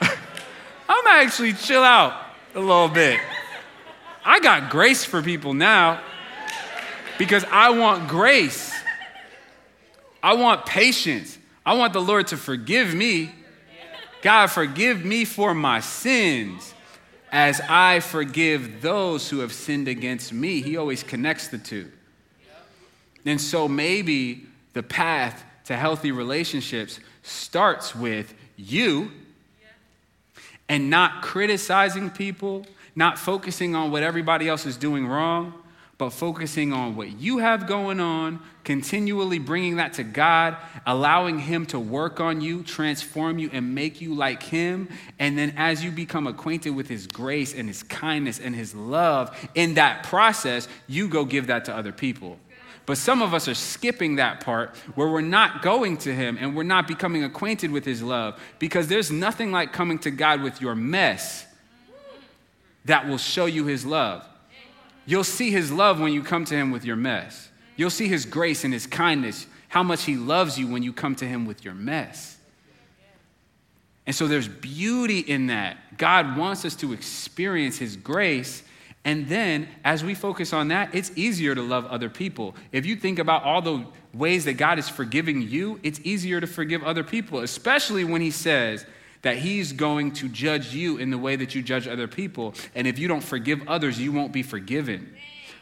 I'm actually chill out a little bit. I got grace for people now because I want grace. I want patience. I want the Lord to forgive me. God, forgive me for my sins as I forgive those who have sinned against me. He always connects the two. And so maybe the path to healthy relationships starts with you and not criticizing people, not focusing on what everybody else is doing wrong, but focusing on what you have going on, continually bringing that to God, allowing Him to work on you, transform you, and make you like Him. And then as you become acquainted with His grace and His kindness and His love, in that process, you go give that to other people. But some of us are skipping that part where we're not going to Him and we're not becoming acquainted with His love because there's nothing like coming to God with your mess that will show you His love. You'll see His love when you come to Him with your mess. You'll see His grace and His kindness, how much He loves you when you come to Him with your mess. And so there's beauty in that. God wants us to experience His grace and then, as we focus on that, it's easier to love other people. If you think about all the ways that God is forgiving you, it's easier to forgive other people, especially when He says that He's going to judge you in the way that you judge other people. And if you don't forgive others, you won't be forgiven.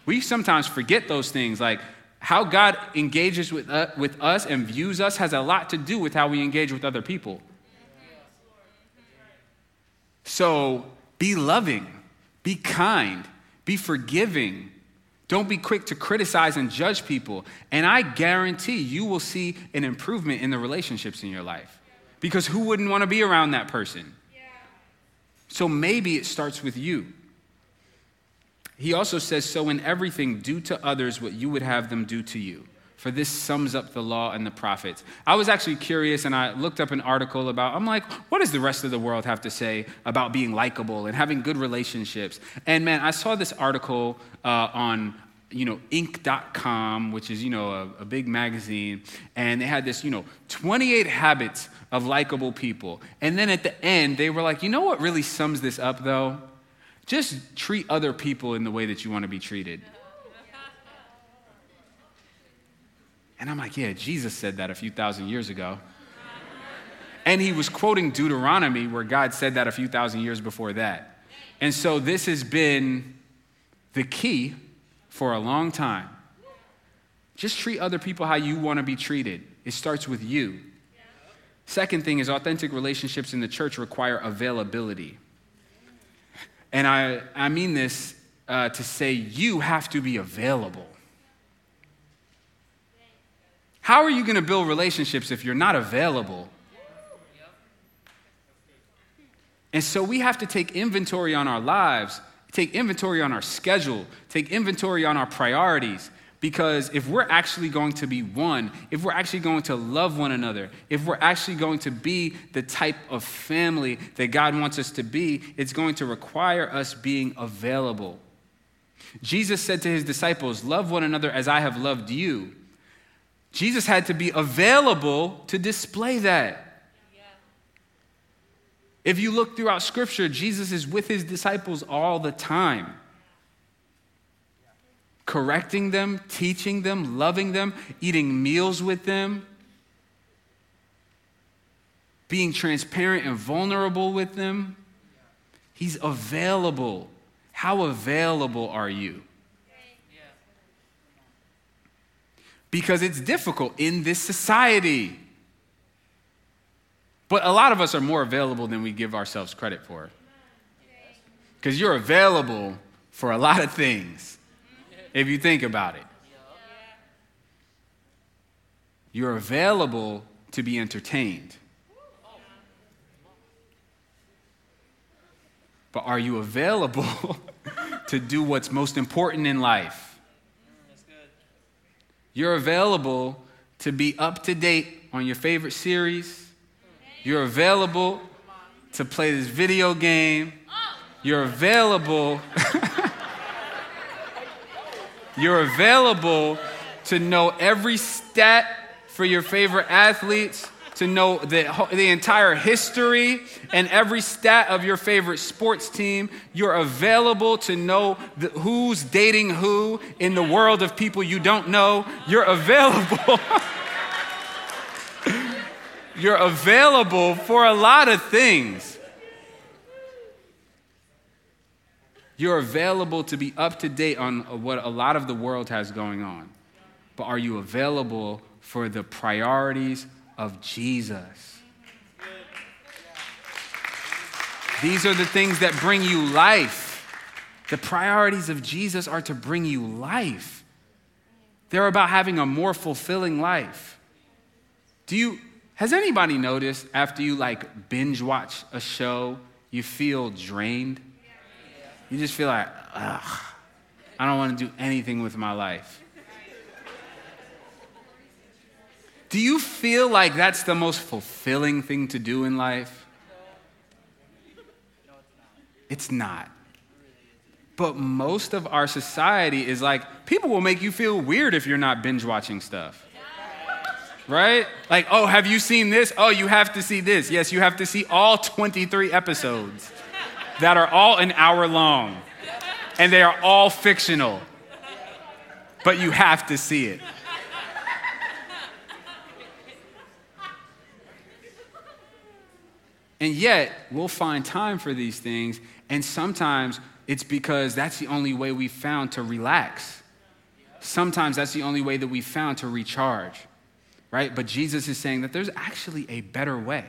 We sometimes forget those things, like how God engages with, uh, with us and views us has a lot to do with how we engage with other people. So be loving be kind, be forgiving. Don't be quick to criticize and judge people. And I guarantee you will see an improvement in the relationships in your life. Because who wouldn't want to be around that person? So maybe it starts with you. He also says, So in everything, do to others what you would have them do to you for this sums up the law and the prophets. I was actually curious and I looked up an article about, I'm like, what does the rest of the world have to say about being likable and having good relationships? And man, I saw this article uh, on, you know, Inc.com, which is, you know, a, a big magazine, and they had this, you know, 28 habits of likable people. And then at the end, they were like, you know what really sums this up though? Just treat other people in the way that you want to be treated. And I'm like, yeah, Jesus said that a few thousand years ago. And he was quoting Deuteronomy, where God said that a few thousand years before that. And so this has been the key for a long time. Just treat other people how you want to be treated. It starts with you. Second thing is authentic relationships in the church require availability. And I, I mean this uh, to say you have to be available. How are you going to build relationships if you're not available? And so we have to take inventory on our lives, take inventory on our schedule, take inventory on our priorities. Because if we're actually going to be one, if we're actually going to love one another, if we're actually going to be the type of family that God wants us to be, it's going to require us being available. Jesus said to his disciples, Love one another as I have loved you. Jesus had to be available to display that. If you look throughout Scripture, Jesus is with his disciples all the time, correcting them, teaching them, loving them, eating meals with them, being transparent and vulnerable with them. He's available. How available are you? because it's difficult in this society. But a lot of us are more available than we give ourselves credit for. Because you're available for a lot of things, if you think about it. You're available to be entertained. But are you available to do what's most important in life? You're available to be up to date on your favorite series. You're available to play this video game. You're available. You're available to know every stat for your favorite athletes to know the, the entire history and every stat of your favorite sports team. You're available to know the, who's dating who in the world of people you don't know. You're available. You're available for a lot of things. You're available to be up to date on what a lot of the world has going on. But are you available for the priorities of Jesus. These are the things that bring you life. The priorities of Jesus are to bring you life. They're about having a more fulfilling life. Do you has anybody noticed after you like binge watch a show, you feel drained? You just feel like, ugh, I don't want to do anything with my life. Do you feel like that's the most fulfilling thing to do in life? It's not. But most of our society is like, people will make you feel weird if you're not binge watching stuff. Right? Like, oh, have you seen this? Oh, you have to see this. Yes, you have to see all 23 episodes that are all an hour long and they are all fictional. But you have to see it. And yet, we'll find time for these things, and sometimes it's because that's the only way we found to relax. Sometimes that's the only way that we found to recharge, right? But Jesus is saying that there's actually a better way.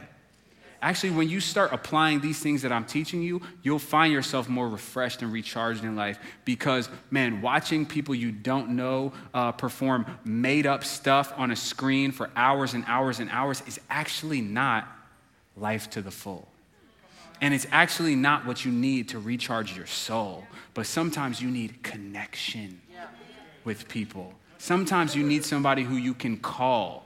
Actually, when you start applying these things that I'm teaching you, you'll find yourself more refreshed and recharged in life because, man, watching people you don't know uh, perform made up stuff on a screen for hours and hours and hours is actually not life to the full. And it's actually not what you need to recharge your soul, but sometimes you need connection with people. Sometimes you need somebody who you can call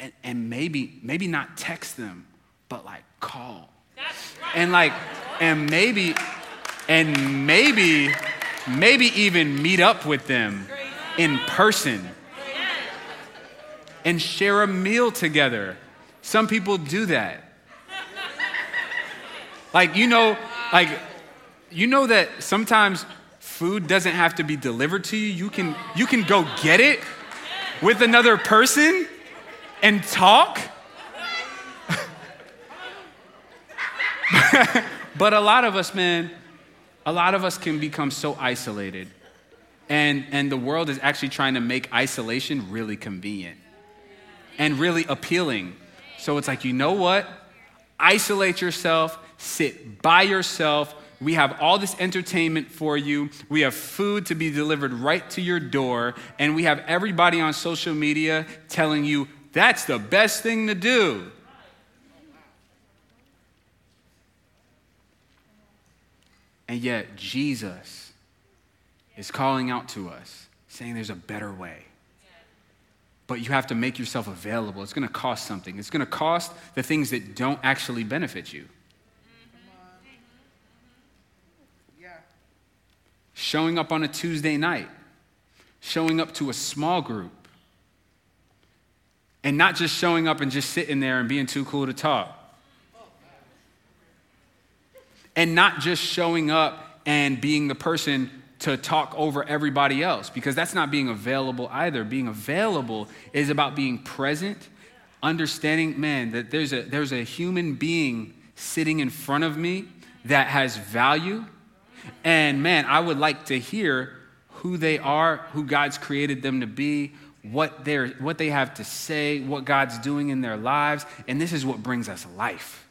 and, and maybe, maybe not text them, but like call. And like, and maybe, and maybe, maybe even meet up with them in person and share a meal together. Some people do that. Like, you know, like, you know that sometimes food doesn't have to be delivered to you. You can, you can go get it with another person and talk. but a lot of us, man, a lot of us can become so isolated. And, and the world is actually trying to make isolation really convenient and really appealing. So it's like, you know what? Isolate yourself sit by yourself. We have all this entertainment for you. We have food to be delivered right to your door. And we have everybody on social media telling you that's the best thing to do. And yet, Jesus is calling out to us, saying there's a better way. But you have to make yourself available. It's going to cost something, it's going to cost the things that don't actually benefit you. showing up on a Tuesday night, showing up to a small group, and not just showing up and just sitting there and being too cool to talk. And not just showing up and being the person to talk over everybody else, because that's not being available either. Being available is about being present, understanding, man, that there's a, there's a human being sitting in front of me that has value and man, I would like to hear who they are, who God's created them to be, what, they're, what they have to say, what God's doing in their lives. And this is what brings us life.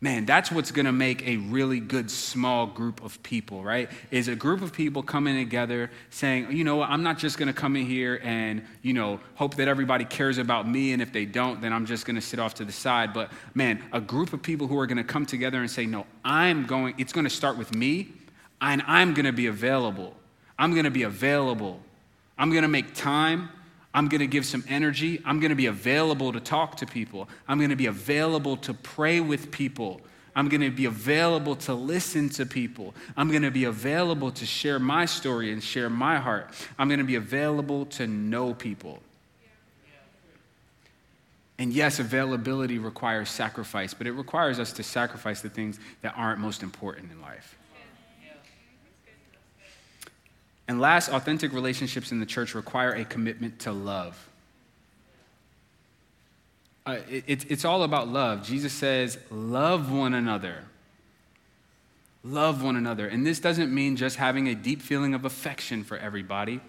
Man, that's what's to make a really good small group of people, right? Is a group of people coming together saying, you know what, I'm not just to come in here and, you know, hope that everybody cares about me. And if they don't, then I'm just to sit off to the side. But man, a group of people who are to come together and say, no, I'm going, it's to start with me and I'm to be available. I'm to be available. I'm going to make time. I'm going to give some energy. I'm going to be available to talk to people. I'm going to be available to pray with people. I'm going to be available to listen to people. I'm going to be available to share my story and share my heart. I'm going to be available to know people. And yes, availability requires sacrifice, but it requires us to sacrifice the things that aren't most important in life. And last, authentic relationships in the church require a commitment to love. Uh, it, it's all about love. Jesus says, Love one another. Love one another. And this doesn't mean just having a deep feeling of affection for everybody,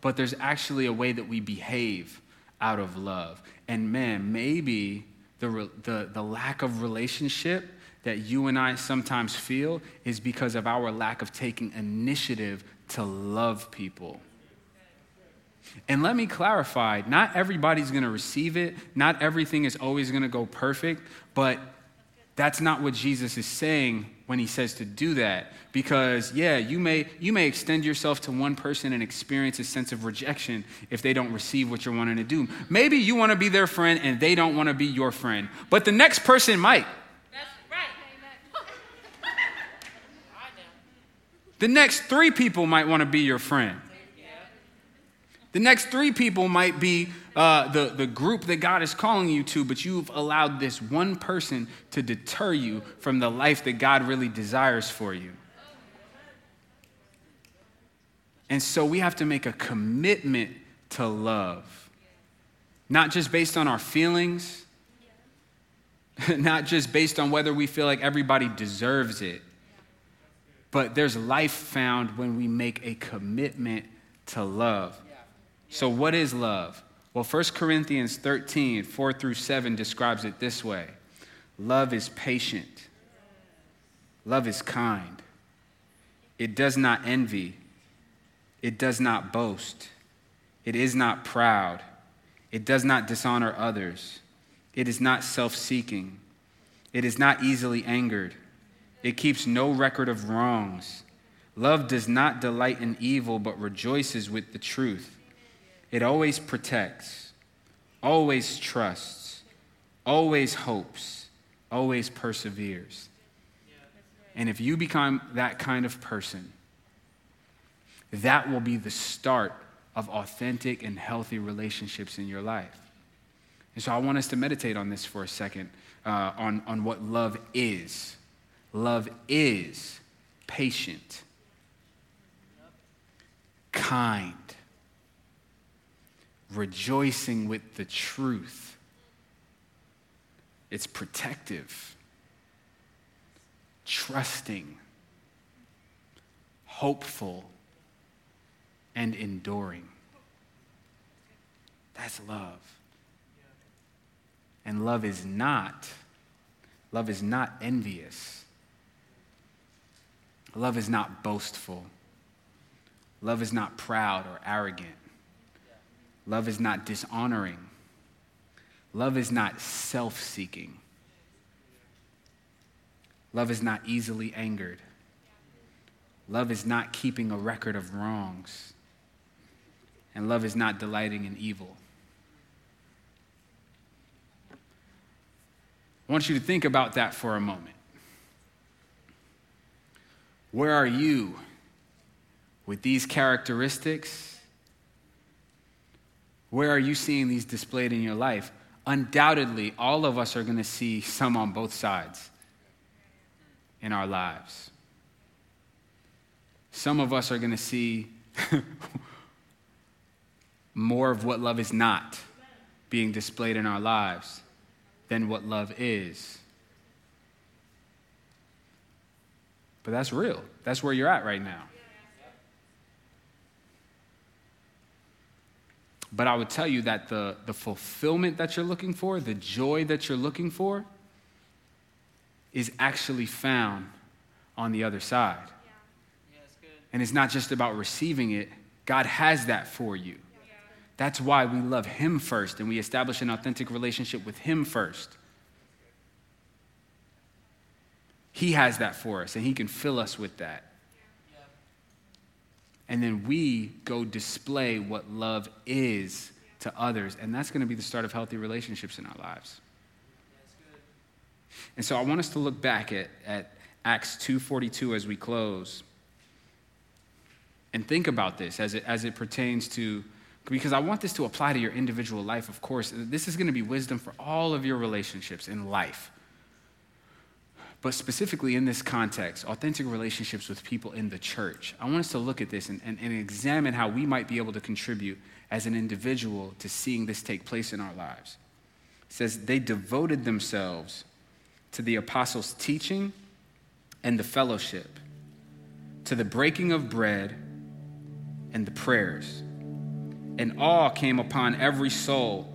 but there's actually a way that we behave out of love. And man, maybe the, the, the lack of relationship that you and I sometimes feel is because of our lack of taking initiative to love people. And let me clarify not everybody's to receive it, not everything is always to go perfect, but That's not what Jesus is saying when he says to do that. Because yeah you may you may extend yourself to one person and experience a sense of rejection if they don't receive what you're wanting to do. Maybe you want to be their friend and they don't want to be your friend but the next person might the next three people might want to be your friend the next three people might be uh, the, the group that God is calling you to, but you've allowed this one person to deter you from the life that God really desires for you. And so we have to make a commitment to love, not just based on our feelings, not just based on whether we feel like everybody deserves it, but there's life found when we make a commitment to love. So, what is love? Well, 1 Corinthians 13, 4 through 7 describes it this way. Love is patient, love is kind, it does not envy, it does not boast, it is not proud, it does not dishonor others, it is not self seeking, it is not easily angered, it keeps no record of wrongs. Love does not delight in evil, but rejoices with the truth. It always protects, always trusts, always hopes, always perseveres. And if you become that kind of person, that will be the start of authentic and healthy relationships in your life. And so I want us to meditate on this for a second uh, on, on what love is. Love is patient, kind, rejoicing with the truth. It's protective, trusting, hopeful, and enduring. That's love. And love is not, love is not envious. Love is not boastful. Love is not proud or arrogant. Love is not dishonoring. Love is not self seeking. Love is not easily angered. Love is not keeping a record of wrongs. And love is not delighting in evil. I want you to think about that for a moment. Where are you with these characteristics? Where are you seeing these displayed in your life? Undoubtedly, all of us are going to see some on both sides in our lives. Some of us are going to see more of what love is not being displayed in our lives than what love is. But that's real. That's where you're at right now. But I would tell you that the, the fulfillment that you're looking for, the joy that you're looking for, is actually found on the other side. Yeah. Yeah, and it's not just about receiving it, God has that for you. Yeah. That's why we love Him first and we establish an authentic relationship with Him first. He has that for us and He can fill us with that. And then we go display what love is to others and that's going to be the start of healthy relationships in our lives. And so i want us to look back at, at acts 2.42 as we close and think about this as it, as it pertains to because i want this to apply to your individual life of course. This is going to be wisdom for all of your relationships in life but specifically in this context, authentic relationships with people in the church, I want us to look at this and, and, and, examine how we might be able to contribute as an individual to seeing this take place in our lives. It says, they devoted themselves to the apostles' teaching and the fellowship, to the breaking of bread and the prayers. And awe came upon every soul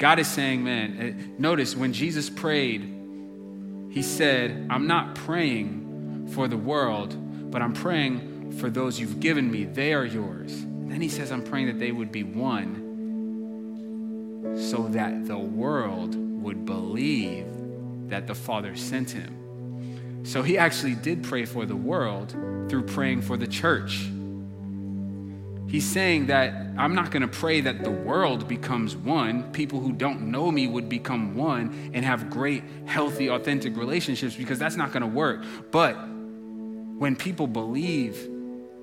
God is saying, man, eh, notice when Jesus prayed, he said, I'm not praying for the world but I'm praying for those you've given me. They are yours. Then he says, I'm praying that they would be one so that the world would believe that the Father sent him. So he actually did pray for the world through praying for the church. He's saying that I'm not going to pray that the world becomes one. People who don't know me would become one and have great, healthy, authentic relationships because that's not going to work. But when people believe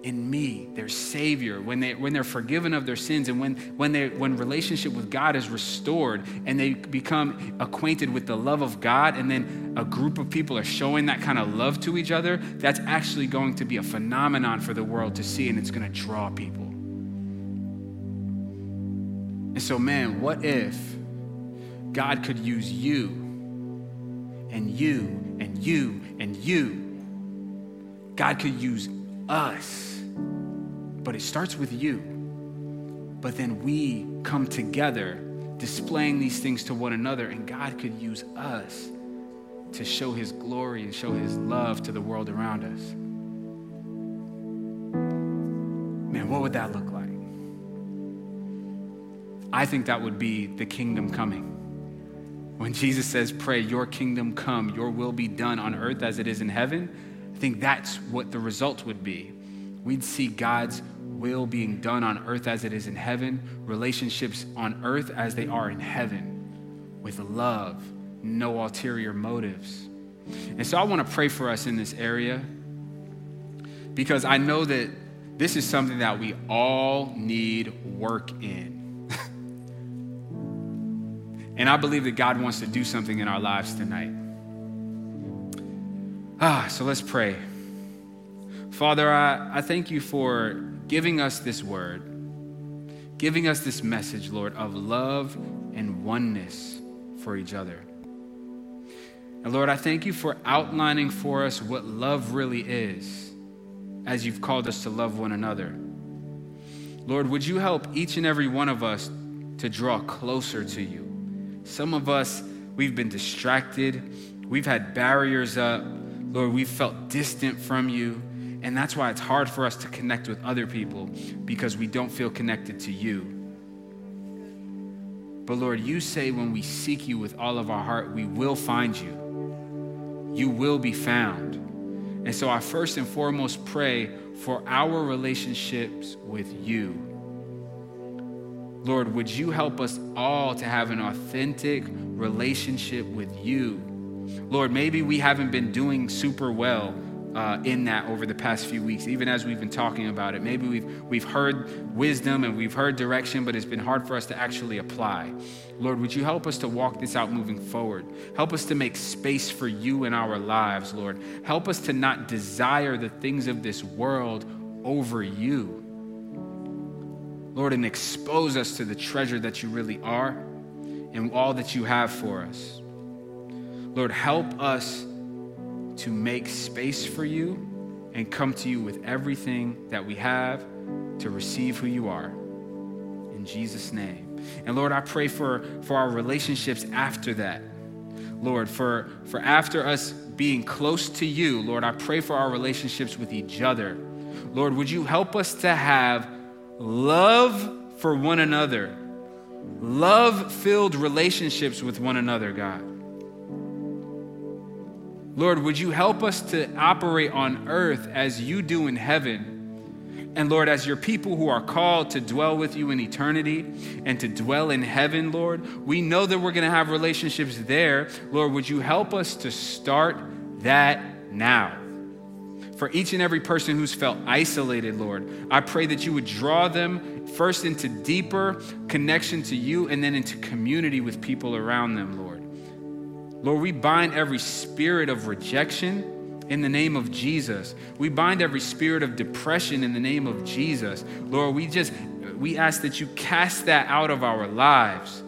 in me, their Savior, when, they, when they're forgiven of their sins, and when, when, they, when relationship with God is restored and they become acquainted with the love of God, and then a group of people are showing that kind of love to each other, that's actually going to be a phenomenon for the world to see, and it's going to draw people. And so, man, what if God could use you and you and you and you God could use us, but it starts with you. But then we come together displaying these things to one another, and God could use us to show his glory and show his love to the world around us. Man, what would that look like? I think that would be the kingdom coming. When Jesus says, Pray, your kingdom come, your will be done on earth as it is in heaven I think that's what the result would be. We'd see God's will being done on earth as it is in heaven, relationships on earth as they are in heaven, with love, no ulterior motives. And so I want to pray for us in this area because I know that this is something that we all need work in. And I believe that God wants to do something in our lives tonight. Ah, so let's pray. Father, I, I thank you for giving us this word, giving us this message, Lord, of love and oneness for each other. And Lord, I thank you for outlining for us what love really is as you've called us to love one another. Lord, would you help each and every one of us to draw closer to you? Some of us, we've been distracted, we've had barriers up, Lord, we've felt distant from you. And that's why it's hard for us to connect with other people because we don't feel connected to you. But Lord, you say when we seek you with all of our heart, we will find you. You will be found. And so I first and foremost pray for our relationships with you. Lord, would you help us all to have an authentic relationship with you? Lord, maybe we haven't been doing super well uh, in that over the past few weeks, even as we've been talking about it. Maybe we've, we've heard wisdom and we've heard direction, but it's been hard for us to actually apply. Lord, would you help us to walk this out moving forward? Help us to make space for you in our lives, Lord. Help us to not desire the things of this world over you. Lord, and expose us to the treasure that you really are and all that you have for us. Lord, help us to make space for you and come to you with everything that we have to receive who you are. In Jesus' name. And Lord, I pray for, for our relationships after that. Lord, for, for after us being close to you, Lord, I pray for our relationships with each other. Lord, would you help us to have love for one another, love filled relationships with one another, God. Lord, would you help us to operate on earth as you do in heaven? And Lord, as your people who are called to dwell with you in eternity and to dwell in heaven, Lord, we know that we're going to have relationships there. Lord, would you help us to start that now? For each and every person who's felt isolated, Lord, I pray that you would draw them first into deeper connection to you and then into community with people around them, Lord. Lord, we bind every spirit of rejection in the name of Jesus. We bind every spirit of depression in the name of Jesus. Lord, we just we ask that you cast that out of our lives.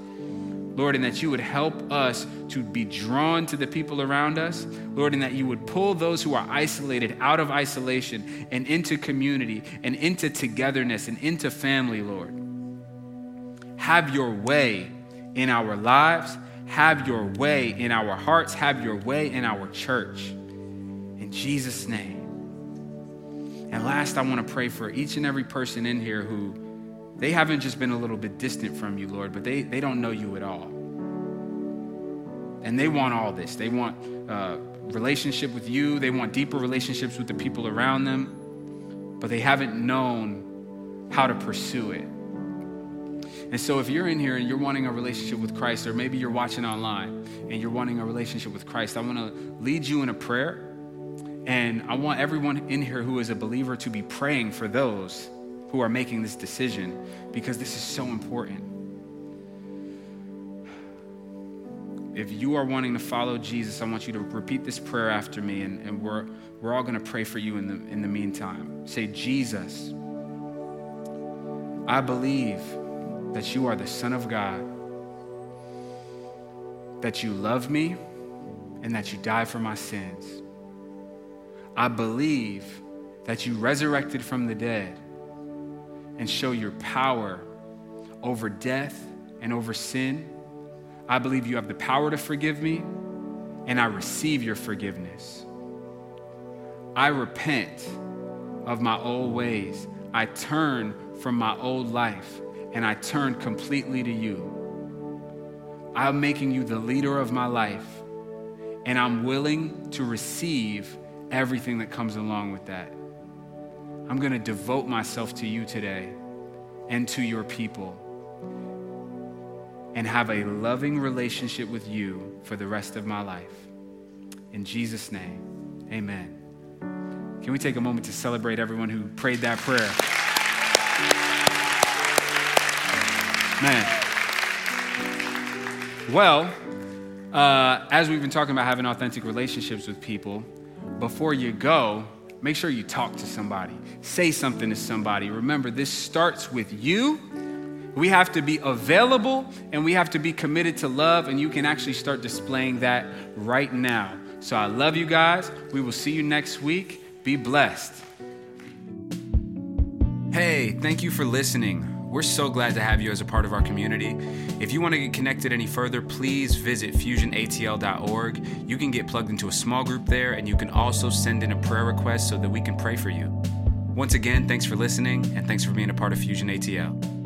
Lord, and that you would help us to be drawn to the people around us. Lord, and that you would pull those who are isolated out of isolation and into community and into togetherness and into family, Lord. Have your way in our lives. Have your way in our hearts. Have your way in our church. In Jesus' name. And last, I want to pray for each and every person in here who they haven't just been a little bit distant from you, Lord, but they, they don't know you at all. And they want all this. They want uh, relationship with you, they want deeper relationships with the people around them, but they haven't known how to pursue it. And so, if you're in here and you're wanting a relationship with Christ, or maybe you're watching online and you're wanting a relationship with Christ, I want to lead you in a prayer. And I want everyone in here who is a believer to be praying for those who are making this decision because this is so important. If you are wanting to follow Jesus, I want you to repeat this prayer after me, and, and we're, we're all going to pray for you in the, in the meantime. Say, Jesus, I believe that you are the Son of God, that you love me, and that you died for my sins. I believe that you resurrected from the dead and show your power over death and over sin. I believe you have the power to forgive me, and I receive your forgiveness. I repent of my old ways. I turn from my old life, and I turn completely to you. I'm making you the leader of my life, and I'm willing to receive everything that comes along with that. I'm going to devote myself to you today and to your people and have a loving relationship with you for the rest of my life. In Jesus' name, amen. Can we take a moment to celebrate everyone who prayed that prayer? Man. Well, uh, as we've been talking about having authentic relationships with people, before you go, make sure you talk to somebody, say something to somebody. Remember, this starts with you. We have to be available and we have to be committed to love, and you can actually start displaying that right now. So I love you guys. We will see you next week. Be blessed. Hey, thank you for listening. We're so glad to have you as a part of our community. If you want to get connected any further, please visit fusionatl.org. You can get plugged into a small group there, and you can also send in a prayer request so that we can pray for you. Once again, thanks for listening, and thanks for being a part of Fusion ATL.